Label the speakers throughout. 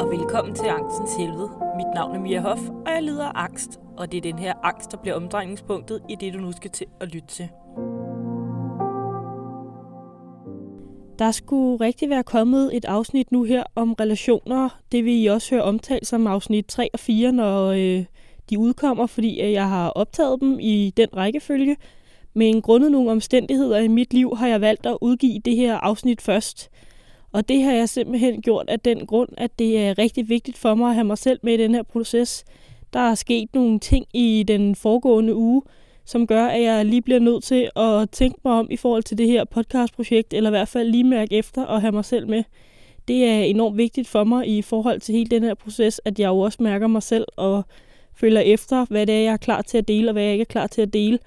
Speaker 1: og velkommen til Angstens Helvede. Mit navn er Mia Hoff, og jeg lider af angst, og det er den her angst, der bliver omdrejningspunktet i det, du nu skal til at lytte til. Der skulle rigtig være kommet et afsnit nu her om relationer. Det vil I også høre omtalt som afsnit 3 og 4, når øh, de udkommer, fordi øh, jeg har optaget dem i den rækkefølge. Men grundet nogle omstændigheder i mit liv har jeg valgt at udgive det her afsnit først. Og det har jeg simpelthen gjort af den grund, at det er rigtig vigtigt for mig at have mig selv med i den her proces. Der er sket nogle ting i den foregående uge, som gør, at jeg lige bliver nødt til at tænke mig om i forhold til det her podcastprojekt, eller i hvert fald lige mærke efter og have mig selv med. Det er enormt vigtigt for mig i forhold til hele den her proces, at jeg jo også mærker mig selv og følger efter, hvad det er, jeg er klar til at dele, og hvad jeg ikke er klar til at dele.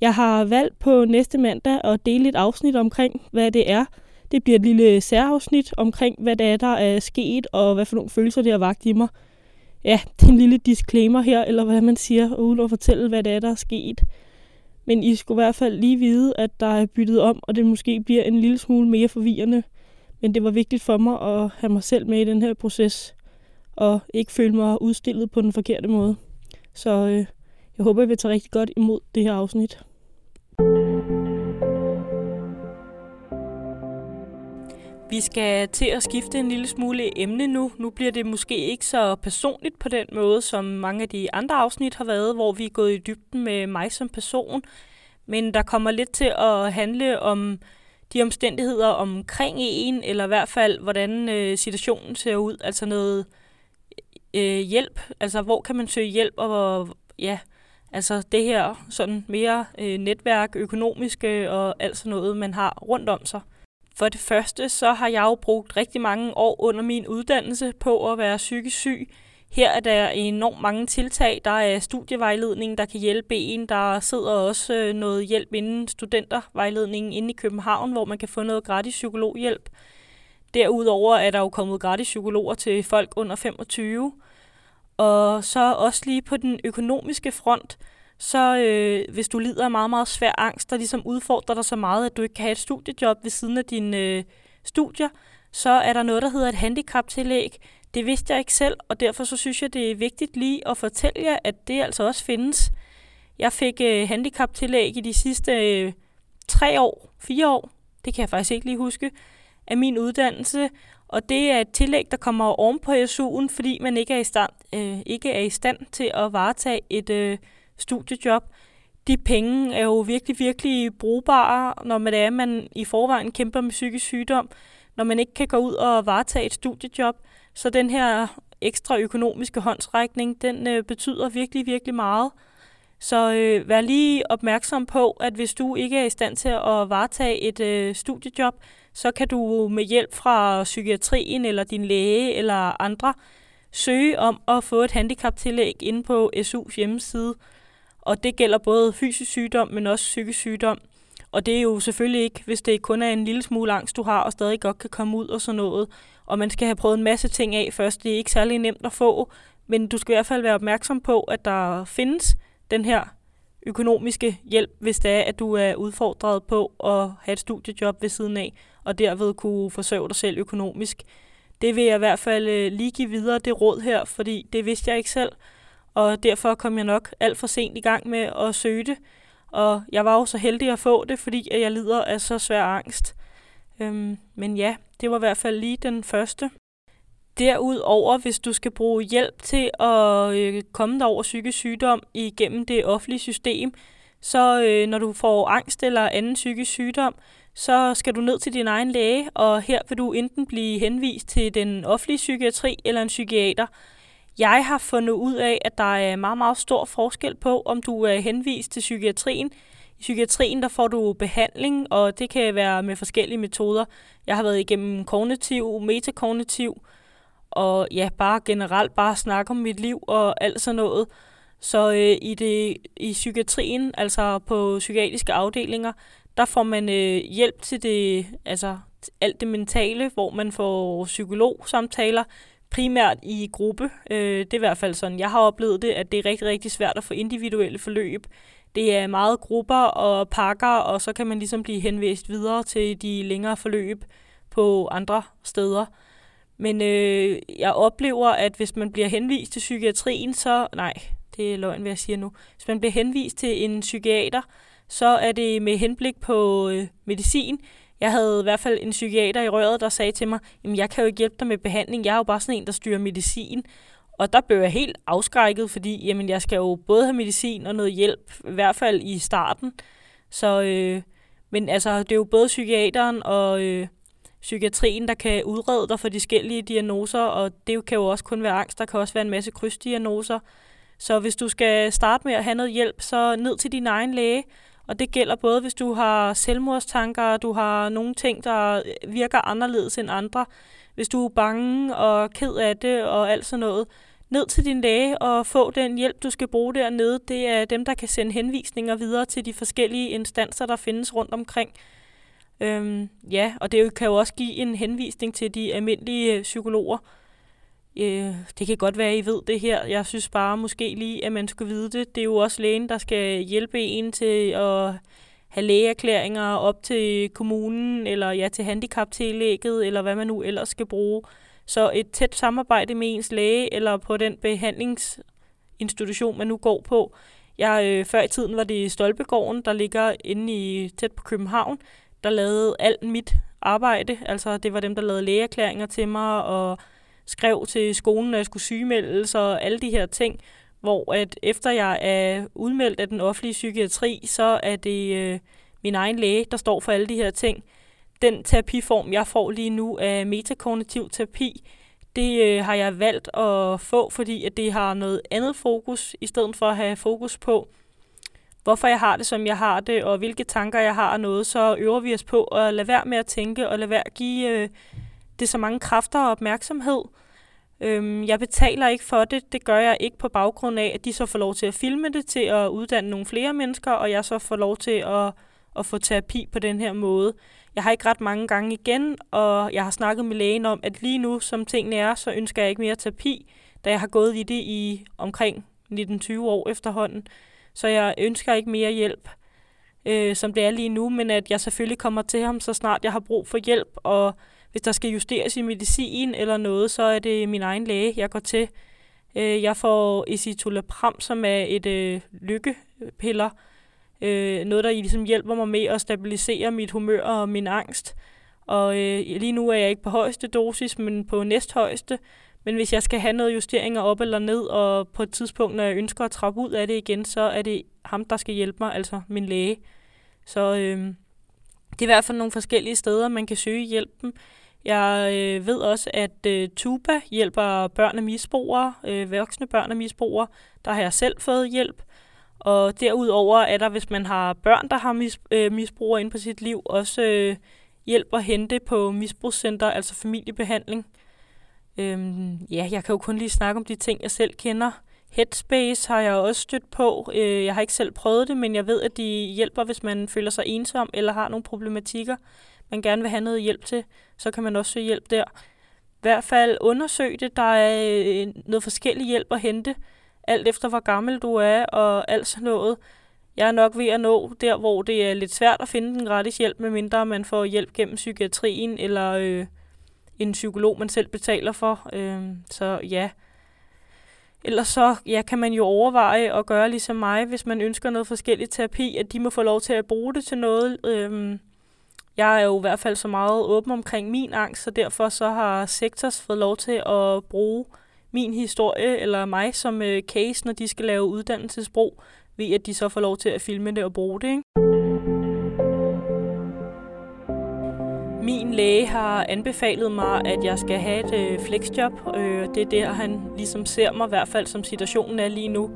Speaker 1: Jeg har valgt på næste mandag at dele et afsnit omkring, hvad det er. Det bliver et lille særafsnit omkring, hvad det er, der er sket, og hvad for nogle følelser det har vagt i mig. Ja, det er en lille disclaimer her, eller hvad man siger, uden at fortælle, hvad det er, der er sket. Men I skulle i hvert fald lige vide, at der er byttet om, og det måske bliver en lille smule mere forvirrende. Men det var vigtigt for mig at have mig selv med i den her proces, og ikke føle mig udstillet på den forkerte måde. Så øh, jeg håber, I vil tage rigtig godt imod det her afsnit. Vi skal til at skifte en lille smule emne nu. Nu bliver det måske ikke så personligt på den måde, som mange af de andre afsnit har været, hvor vi er gået i dybden med mig som person. Men der kommer lidt til at handle om de omstændigheder omkring en, eller i hvert fald, hvordan øh, situationen ser ud. Altså noget øh, hjælp. Altså, hvor kan man søge hjælp, og hvor, ja, altså det her sådan mere øh, netværk, økonomiske og alt sådan noget, man har rundt om sig. For det første, så har jeg jo brugt rigtig mange år under min uddannelse på at være psykisk syg. Her er der enormt mange tiltag. Der er studievejledning, der kan hjælpe en. Der sidder også øh, noget hjælp inden studentervejledningen inde i København, hvor man kan få noget gratis psykologhjælp. Derudover er der jo kommet gratis psykologer til folk under 25. Og så også lige på den økonomiske front, så øh, hvis du lider af meget, meget svær angst, der ligesom udfordrer dig så meget, at du ikke kan have et studiejob ved siden af dine øh, studier, så er der noget, der hedder et handicaptillæg. Det vidste jeg ikke selv, og derfor så synes jeg, det er vigtigt lige at fortælle jer, at det altså også findes. Jeg fik øh, handicaptillæg i de sidste øh, tre år, fire år, det kan jeg faktisk ikke lige huske, af min uddannelse, og det er et tillæg, der kommer oven på SU'en, fordi man ikke er i stand, øh, ikke er i stand til at varetage et øh, studiejob. De penge er jo virkelig, virkelig brugbare, når man er, man i forvejen kæmper med psykisk sygdom, når man ikke kan gå ud og varetage et studiejob. Så den her ekstra økonomiske håndsrækning, den øh, betyder virkelig, virkelig meget. Så øh, vær lige opmærksom på, at hvis du ikke er i stand til at varetage et øh, studiejob, så kan du med hjælp fra psykiatrien eller din læge eller andre søge om at få et handicaptillæg inde på SU's hjemmeside. Og det gælder både fysisk sygdom, men også psykisk sygdom. Og det er jo selvfølgelig ikke, hvis det kun er en lille smule angst, du har, og stadig godt kan komme ud og sådan noget. Og man skal have prøvet en masse ting af først. Det er ikke særlig nemt at få, men du skal i hvert fald være opmærksom på, at der findes den her økonomiske hjælp, hvis det er, at du er udfordret på at have et studiejob ved siden af, og derved kunne forsørge dig selv økonomisk. Det vil jeg i hvert fald øh, lige give videre det råd her, fordi det vidste jeg ikke selv, og derfor kom jeg nok alt for sent i gang med at søge det. Og jeg var jo så heldig at få det, fordi jeg lider af så svær angst. Øhm, men ja, det var i hvert fald lige den første. Derudover, hvis du skal bruge hjælp til at øh, komme dig over psykisk sygdom igennem det offentlige system, så øh, når du får angst eller anden psykisk sygdom, så skal du ned til din egen læge, og her vil du enten blive henvist til den offentlige psykiatri eller en psykiater. Jeg har fundet ud af, at der er meget, meget stor forskel på, om du er henvist til psykiatrien. I psykiatrien der får du behandling, og det kan være med forskellige metoder. Jeg har været igennem kognitiv, metakognitiv, og ja, bare generelt bare snakke om mit liv og alt sådan noget. Så øh, i, det, i psykiatrien, altså på psykiatriske afdelinger, der får man øh, hjælp til det, altså alt det mentale, hvor man får psykologsamtaler, primært i gruppe. Øh, det er i hvert fald sådan, jeg har oplevet det, at det er rigtig, rigtig svært at få individuelle forløb. Det er meget grupper og pakker, og så kan man ligesom blive henvist videre til de længere forløb på andre steder. Men øh, jeg oplever, at hvis man bliver henvist til psykiatrien, så... Nej, det er løgn, hvad jeg siger nu. Hvis man bliver henvist til en psykiater, så er det med henblik på øh, medicin. Jeg havde i hvert fald en psykiater i røret, der sagde til mig, jamen jeg kan jo ikke hjælpe dig med behandling, jeg er jo bare sådan en, der styrer medicin. Og der blev jeg helt afskrækket, fordi jamen, jeg skal jo både have medicin og noget hjælp, i hvert fald i starten. Så, øh, men altså, det er jo både psykiateren og øh, psykiatrien, der kan udrede dig for de forskellige diagnoser, og det kan jo også kun være angst, der kan også være en masse krydsdiagnoser. Så hvis du skal starte med at have noget hjælp, så ned til din egen læge, og det gælder både, hvis du har selvmordstanker, du har nogle ting, der virker anderledes end andre, hvis du er bange og ked af det og alt sådan noget, ned til din læge og få den hjælp, du skal bruge dernede. Det er dem, der kan sende henvisninger videre til de forskellige instanser, der findes rundt omkring. Øhm, ja, og det kan jo også give en henvisning til de almindelige øh, psykologer. Øh, det kan godt være, at I ved det her. Jeg synes bare måske lige, at man skulle vide det. Det er jo også lægen, der skal hjælpe en til at have lægeerklæringer op til kommunen, eller ja, til handicaptillægget, eller hvad man nu ellers skal bruge. Så et tæt samarbejde med ens læge, eller på den behandlingsinstitution, man nu går på. Jeg, øh, før i tiden var det Stolpegården, der ligger inde i tæt på København, der lavede alt mit arbejde. Altså det var dem, der lavede lægeerklæringer til mig, og skrev til skolen, når jeg skulle sygemeldes, og alle de her ting hvor at efter jeg er udmeldt af den offentlige psykiatri, så er det øh, min egen læge, der står for alle de her ting. Den terapiform, jeg får lige nu af metakognitiv terapi, det øh, har jeg valgt at få, fordi at det har noget andet fokus, i stedet for at have fokus på, hvorfor jeg har det, som jeg har det, og hvilke tanker jeg har og noget, så øver vi os på at lade være med at tænke, og lade være at give øh, det er så mange kræfter og opmærksomhed, Øhm, jeg betaler ikke for det. Det gør jeg ikke på baggrund af, at de så får lov til at filme det, til at uddanne nogle flere mennesker, og jeg så får lov til at, at få terapi på den her måde. Jeg har ikke ret mange gange igen, og jeg har snakket med lægen om, at lige nu, som tingene er, så ønsker jeg ikke mere terapi, da jeg har gået i det i omkring 19-20 år efterhånden. Så jeg ønsker ikke mere hjælp, øh, som det er lige nu, men at jeg selvfølgelig kommer til ham, så snart jeg har brug for hjælp, og hvis der skal justeres i medicin eller noget, så er det min egen læge, jeg går til. Øh, jeg får escitalopram, som er et øh, lykkepiller. Øh, noget, der ligesom hjælper mig med at stabilisere mit humør og min angst. Og øh, lige nu er jeg ikke på højeste dosis, men på næsthøjeste. Men hvis jeg skal have noget justeringer op eller ned, og på et tidspunkt, når jeg ønsker at trappe ud af det igen, så er det ham, der skal hjælpe mig, altså min læge. Så øh, det er i hvert fald nogle forskellige steder, man kan søge hjælpen. Jeg øh, ved også, at øh, Tuba hjælper børn af misbrugere, øh, voksne børn af misbrugere. Der har jeg selv fået hjælp. Og derudover er der, hvis man har børn, der har mis, øh, misbrugere inde på sit liv, også øh, hjælp at hente på misbrugscenter, altså familiebehandling. Øhm, ja, jeg kan jo kun lige snakke om de ting, jeg selv kender. Headspace har jeg også stødt på. Øh, jeg har ikke selv prøvet det, men jeg ved, at de hjælper, hvis man føler sig ensom eller har nogle problematikker man gerne vil have noget hjælp til, så kan man også søge hjælp der. I hvert fald undersøg det. Der er øh, noget forskellig hjælp at hente, alt efter hvor gammel du er og alt sådan noget. Jeg er nok ved at nå der, hvor det er lidt svært at finde den gratis hjælp, medmindre man får hjælp gennem psykiatrien eller øh, en psykolog, man selv betaler for. Øh, så ja. Ellers så ja, kan man jo overveje at gøre ligesom mig, hvis man ønsker noget forskellig terapi, at de må få lov til at bruge det til noget. Øh, jeg er jo i hvert fald så meget åben omkring min angst, så derfor så har Sektors fået lov til at bruge min historie eller mig som øh, case, når de skal lave uddannelsesbrug, ved at de så får lov til at filme det og bruge det. Ikke? Min læge har anbefalet mig, at jeg skal have et øh, flexjob. Øh, det er der, han ligesom ser mig, i hvert fald som situationen er lige nu.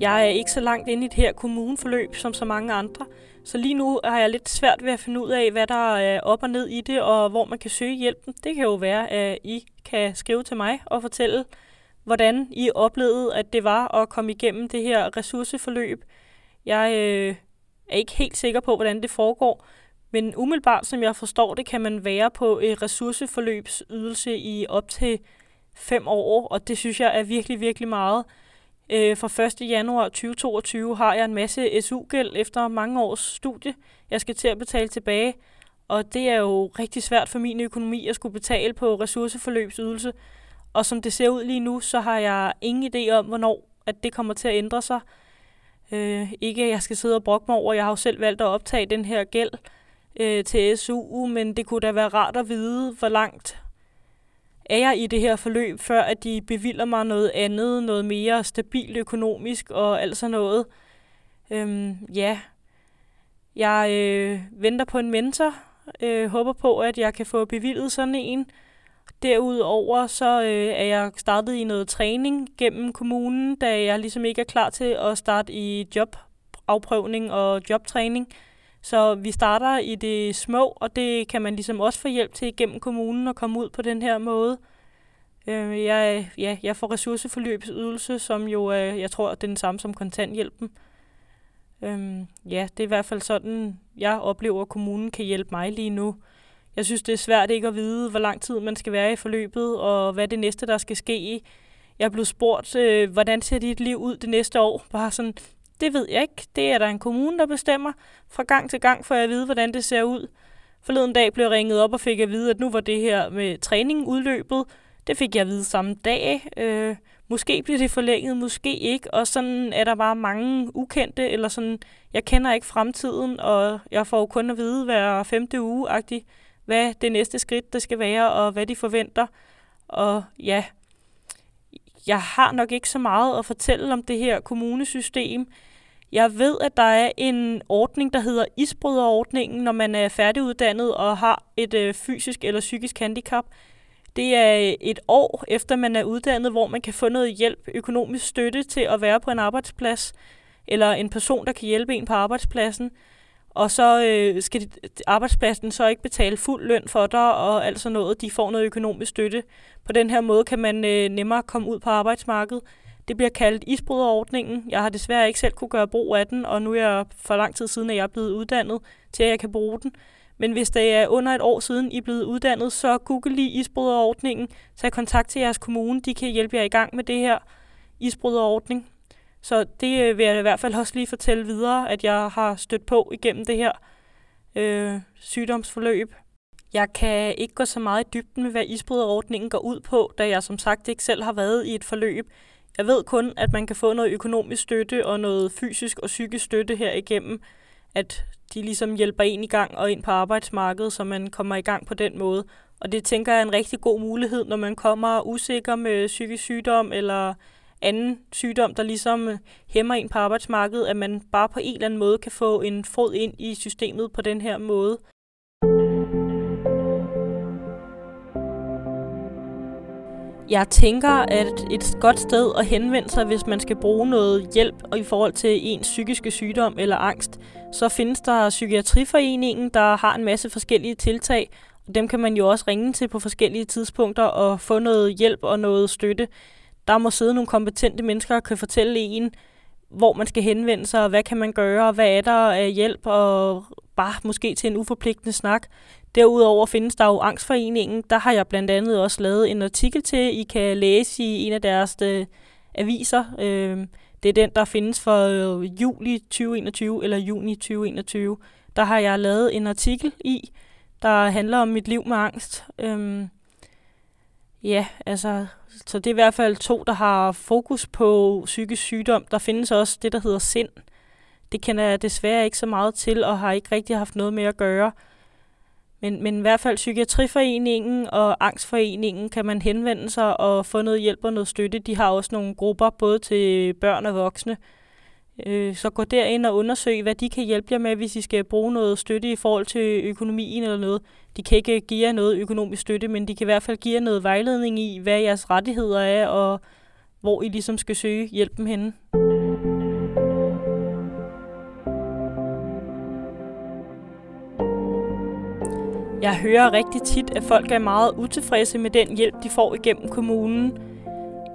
Speaker 1: Jeg er ikke så langt inde i det her kommuneforløb som så mange andre, så lige nu har jeg lidt svært ved at finde ud af, hvad der er op og ned i det, og hvor man kan søge hjælpen. Det kan jo være, at I kan skrive til mig og fortælle, hvordan I oplevede, at det var at komme igennem det her ressourceforløb. Jeg øh, er ikke helt sikker på, hvordan det foregår, men umiddelbart, som jeg forstår det, kan man være på et ressourceforløbsydelse i op til fem år, og det synes jeg er virkelig, virkelig meget. Øh, fra 1. januar 2022 har jeg en masse SU-gæld efter mange års studie, jeg skal til at betale tilbage. Og det er jo rigtig svært for min økonomi at skulle betale på ressourceforløbsydelse. Og som det ser ud lige nu, så har jeg ingen idé om, hvornår at det kommer til at ændre sig. Øh, ikke at jeg skal sidde og brokke mig over, jeg har jo selv valgt at optage den her gæld øh, til SU, men det kunne da være rart at vide, hvor langt er jeg i det her forløb, før at de bevilder mig noget andet, noget mere stabilt økonomisk og alt sådan noget. Øhm, ja, jeg øh, venter på en mentor, øh, håber på, at jeg kan få bevillet sådan en. Derudover så øh, er jeg startet i noget træning gennem kommunen, da jeg ligesom ikke er klar til at starte i jobafprøvning og jobtræning. Så vi starter i det små, og det kan man ligesom også få hjælp til gennem kommunen at komme ud på den her måde. Øh, jeg, ja, jeg får ressourceforløbsydelse, som jo jeg tror, er den samme som kontanthjælpen. Øhm, ja, det er i hvert fald sådan, jeg oplever, at kommunen kan hjælpe mig lige nu. Jeg synes, det er svært ikke at vide, hvor lang tid man skal være i forløbet, og hvad det næste, der skal ske. Jeg er blevet spurgt, øh, hvordan ser dit liv ud det næste år? Bare sådan, det ved jeg ikke. Det er der en kommune, der bestemmer. Fra gang til gang får jeg at vide, hvordan det ser ud. Forleden dag blev jeg ringet op og fik at vide, at nu var det her med træningen udløbet. Det fik jeg at vide samme dag. Øh, måske bliver det forlænget, måske ikke. Og sådan er der bare mange ukendte, eller sådan, jeg kender ikke fremtiden, og jeg får jo kun at vide hver femte uge, hvad det næste skridt der skal være, og hvad de forventer. Og ja, jeg har nok ikke så meget at fortælle om det her kommunesystem. Jeg ved, at der er en ordning, der hedder isbryderordningen, når man er færdiguddannet og har et øh, fysisk eller psykisk handicap. Det er øh, et år efter man er uddannet, hvor man kan få noget hjælp, økonomisk støtte til at være på en arbejdsplads, eller en person, der kan hjælpe en på arbejdspladsen. Og så øh, skal arbejdspladsen så ikke betale fuld løn for dig og alt noget. De får noget økonomisk støtte. På den her måde kan man øh, nemmere komme ud på arbejdsmarkedet. Det bliver kaldt isbryderordningen. Jeg har desværre ikke selv kunne gøre brug af den, og nu er jeg for lang tid siden, at jeg er blevet uddannet til, at jeg kan bruge den. Men hvis det er under et år siden, I er blevet uddannet, så google lige isbryderordningen. Tag kontakt til jeres kommune. De kan hjælpe jer i gang med det her isbryderordning. Så det øh, vil jeg i hvert fald også lige fortælle videre, at jeg har stødt på igennem det her øh, sygdomsforløb. Jeg kan ikke gå så meget i dybden med, hvad isbryderordningen går ud på, da jeg som sagt ikke selv har været i et forløb. Jeg ved kun, at man kan få noget økonomisk støtte og noget fysisk og psykisk støtte her igennem, at de ligesom hjælper en i gang og ind på arbejdsmarkedet, så man kommer i gang på den måde. Og det tænker jeg er en rigtig god mulighed, når man kommer usikker med psykisk sygdom eller anden sygdom, der ligesom hæmmer en på arbejdsmarkedet, at man bare på en eller anden måde kan få en fod ind i systemet på den her måde. Jeg tænker, at et godt sted at henvende sig, hvis man skal bruge noget hjælp i forhold til ens psykiske sygdom eller angst, så findes der Psykiatriforeningen, der har en masse forskellige tiltag. Dem kan man jo også ringe til på forskellige tidspunkter og få noget hjælp og noget støtte der må sidde nogle kompetente mennesker og kan fortælle en, hvor man skal henvende sig, og hvad kan man gøre, og hvad er der af hjælp, og bare måske til en uforpligtende snak. Derudover findes der jo Angstforeningen. Der har jeg blandt andet også lavet en artikel til, I kan læse i en af deres øh, aviser. Øh, det er den, der findes for øh, juli 2021 eller juni 2021. Der har jeg lavet en artikel i, der handler om mit liv med angst. Øh, ja, altså så det er i hvert fald to, der har fokus på psykisk sygdom. Der findes også det, der hedder sind. Det kender jeg desværre ikke så meget til, og har ikke rigtig haft noget med at gøre. Men, men i hvert fald Psykiatriforeningen og Angstforeningen kan man henvende sig og få noget hjælp og noget støtte. De har også nogle grupper, både til børn og voksne, Øh, så gå derind og undersøg, hvad de kan hjælpe jer med, hvis I skal bruge noget støtte i forhold til økonomien eller noget. De kan ikke give jer noget økonomisk støtte, men de kan i hvert fald give jer noget vejledning i, hvad jeres rettigheder er, og hvor I ligesom skal søge hjælpen henne. Jeg hører rigtig tit, at folk er meget utilfredse med den hjælp, de får igennem kommunen.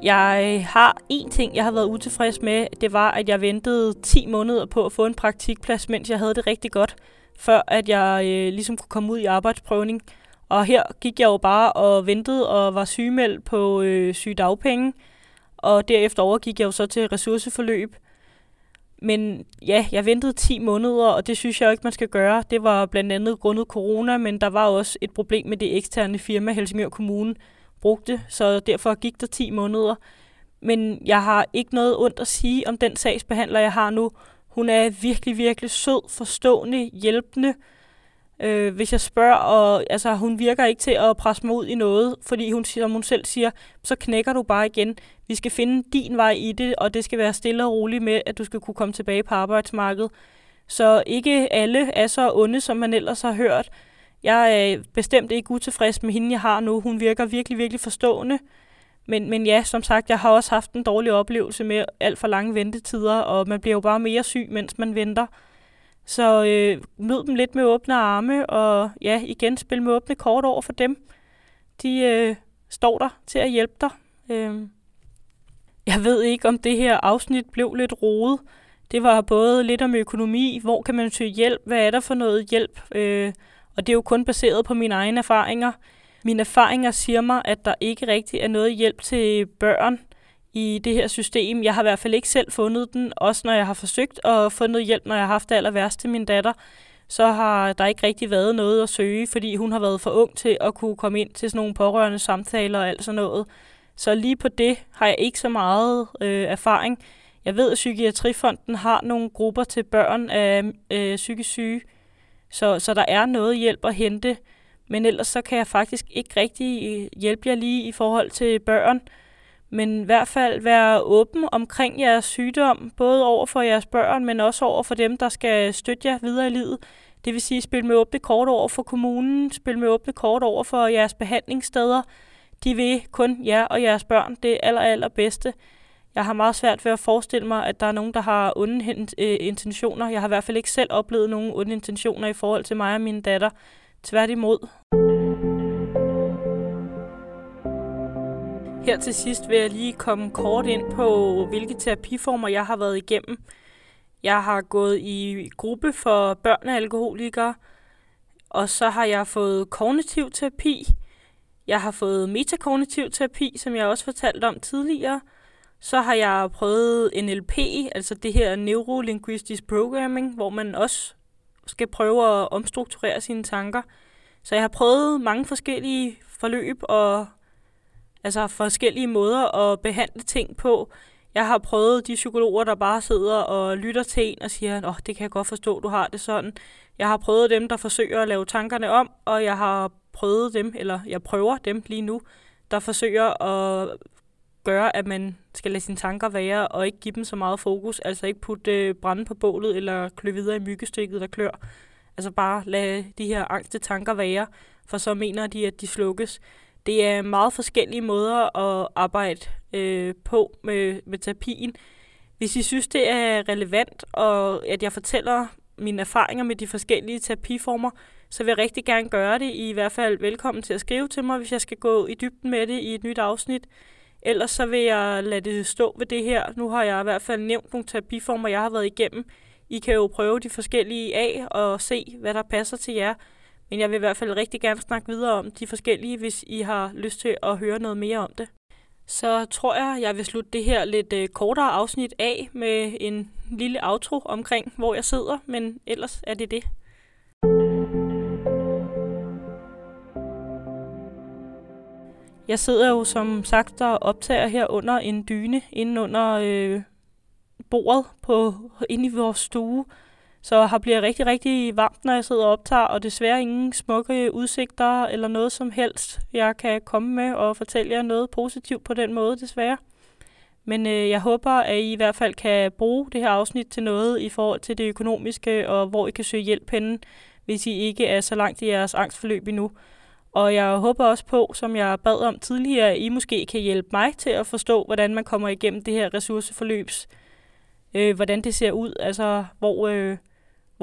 Speaker 1: Jeg har en ting, jeg har været utilfreds med. Det var, at jeg ventede 10 måneder på at få en praktikplads, mens jeg havde det rigtig godt, før at jeg øh, ligesom kunne komme ud i arbejdsprøvning. Og her gik jeg jo bare og ventede og var sygemeldt på øh, sygedagpenge. Og derefter overgik jeg jo så til ressourceforløb. Men ja, jeg ventede 10 måneder, og det synes jeg ikke, man skal gøre. Det var blandt andet grundet corona, men der var også et problem med det eksterne firma, Helsingør Kommune brugte, så derfor gik der 10 måneder. Men jeg har ikke noget ondt at sige om den sagsbehandler, jeg har nu. Hun er virkelig, virkelig sød, forstående, hjælpende. Øh, hvis jeg spørger, og altså, hun virker ikke til at presse mig ud i noget, fordi hun, som hun selv siger, så knækker du bare igen. Vi skal finde din vej i det, og det skal være stille og roligt med, at du skal kunne komme tilbage på arbejdsmarkedet. Så ikke alle er så onde, som man ellers har hørt. Jeg er bestemt ikke utilfreds med hende, jeg har nu. Hun virker virkelig, virkelig forstående. Men, men ja, som sagt, jeg har også haft en dårlig oplevelse med alt for lange ventetider, og man bliver jo bare mere syg, mens man venter. Så øh, mød dem lidt med åbne arme, og ja, igen, spil med åbne kort over for dem. De øh, står der til at hjælpe dig. Øh. Jeg ved ikke, om det her afsnit blev lidt rodet. Det var både lidt om økonomi, hvor kan man søge hjælp, hvad er der for noget hjælp, øh, og det er jo kun baseret på mine egne erfaringer. Mine erfaringer siger mig, at der ikke rigtig er noget hjælp til børn i det her system. Jeg har i hvert fald ikke selv fundet den, også når jeg har forsøgt at få noget hjælp, når jeg har haft det aller værste til min datter så har der ikke rigtig været noget at søge, fordi hun har været for ung til at kunne komme ind til sådan nogle pårørende samtaler og alt sådan noget. Så lige på det har jeg ikke så meget øh, erfaring. Jeg ved, at Psykiatrifonden har nogle grupper til børn af øh, psykisk syge, så, så der er noget hjælp at hente. Men ellers så kan jeg faktisk ikke rigtig øh, hjælpe jer lige i forhold til børn. Men i hvert fald være åben omkring jeres sygdom, både over for jeres børn, men også over for dem, der skal støtte jer videre i livet. Det vil sige, spil med åbne kort over for kommunen, spil med åbne kort over for jeres behandlingssteder. De vil kun jer og jeres børn det aller, aller bedste. Jeg har meget svært ved at forestille mig, at der er nogen, der har onde øh, intentioner. Jeg har i hvert fald ikke selv oplevet nogen onde intentioner i forhold til mig og min datter. Tværtimod. Her til sidst vil jeg lige komme kort ind på, hvilke terapiformer jeg har været igennem. Jeg har gået i gruppe for børn af alkoholikere, og så har jeg fået kognitiv terapi. Jeg har fået metakognitiv terapi, som jeg også fortalte om tidligere. Så har jeg prøvet NLP, altså det her neurolinguistisk Programming, hvor man også skal prøve at omstrukturere sine tanker. Så jeg har prøvet mange forskellige forløb og altså forskellige måder at behandle ting på. Jeg har prøvet de psykologer, der bare sidder og lytter til en og siger, åh, oh, det kan jeg godt forstå, du har det sådan. Jeg har prøvet dem, der forsøger at lave tankerne om, og jeg har prøvet dem, eller jeg prøver dem lige nu, der forsøger at gøre, at man skal lade sine tanker være, og ikke give dem så meget fokus. Altså ikke putte øh, brænde på bålet, eller klø videre i myggestikket, der klør. Altså bare lade de her angste tanker være, for så mener de, at de slukkes. Det er meget forskellige måder at arbejde øh, på med, med terapien. Hvis I synes, det er relevant, og at jeg fortæller mine erfaringer med de forskellige terapiformer, så vil jeg rigtig gerne gøre det. I, I hvert fald velkommen til at skrive til mig, hvis jeg skal gå i dybden med det i et nyt afsnit. Ellers så vil jeg lade det stå ved det her. Nu har jeg i hvert fald nævnt nogle terapiformer, jeg har været igennem. I kan jo prøve de forskellige af og se, hvad der passer til jer. Men jeg vil i hvert fald rigtig gerne snakke videre om de forskellige, hvis I har lyst til at høre noget mere om det. Så tror jeg, jeg vil slutte det her lidt øh, kortere afsnit af med en lille outro omkring, hvor jeg sidder, men ellers er det det. Jeg sidder jo som sagt og optager her under en dyne, inde under øh, bordet på, inde i vores stue. Så har bliver rigtig, rigtig varmt, når jeg sidder og optager, og desværre ingen smukke udsigter eller noget som helst, jeg kan komme med og fortælle jer noget positivt på den måde, desværre. Men øh, jeg håber, at I i hvert fald kan bruge det her afsnit til noget i forhold til det økonomiske, og hvor I kan søge hjælp henne, hvis I ikke er så langt i jeres angstforløb endnu. Og jeg håber også på, som jeg bad om tidligere, at I måske kan hjælpe mig til at forstå, hvordan man kommer igennem det her ressourceforløbs, øh, hvordan det ser ud, altså hvor... Øh,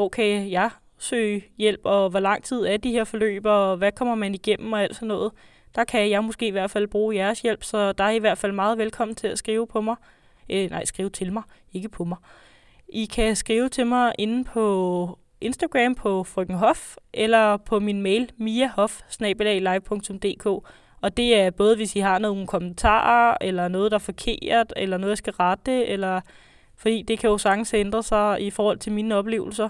Speaker 1: hvor kan jeg søge hjælp, og hvor lang tid er de her forløb, og hvad kommer man igennem og alt sådan noget. Der kan jeg måske i hvert fald bruge jeres hjælp, så der er I hvert fald meget velkommen til at skrive på mig. Øh, nej, skrive til mig, ikke på mig. I kan skrive til mig inde på Instagram på Frøken Hof, eller på min mail miahof Og det er både, hvis I har nogle kommentarer, eller noget, der er forkert, eller noget, jeg skal rette, eller fordi det kan jo sagtens ændre sig i forhold til mine oplevelser.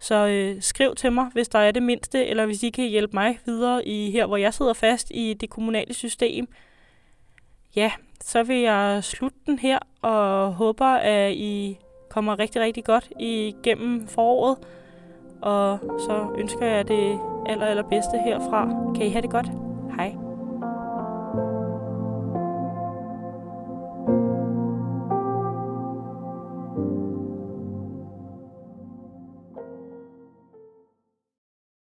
Speaker 1: Så øh, skriv til mig, hvis der er det mindste, eller hvis I kan hjælpe mig videre i her, hvor jeg sidder fast i det kommunale system. Ja, så vil jeg slutte den her, og håber, at I kommer rigtig, rigtig godt igennem foråret. Og så ønsker jeg det aller, allerbedste herfra. Kan I have det godt? Hej.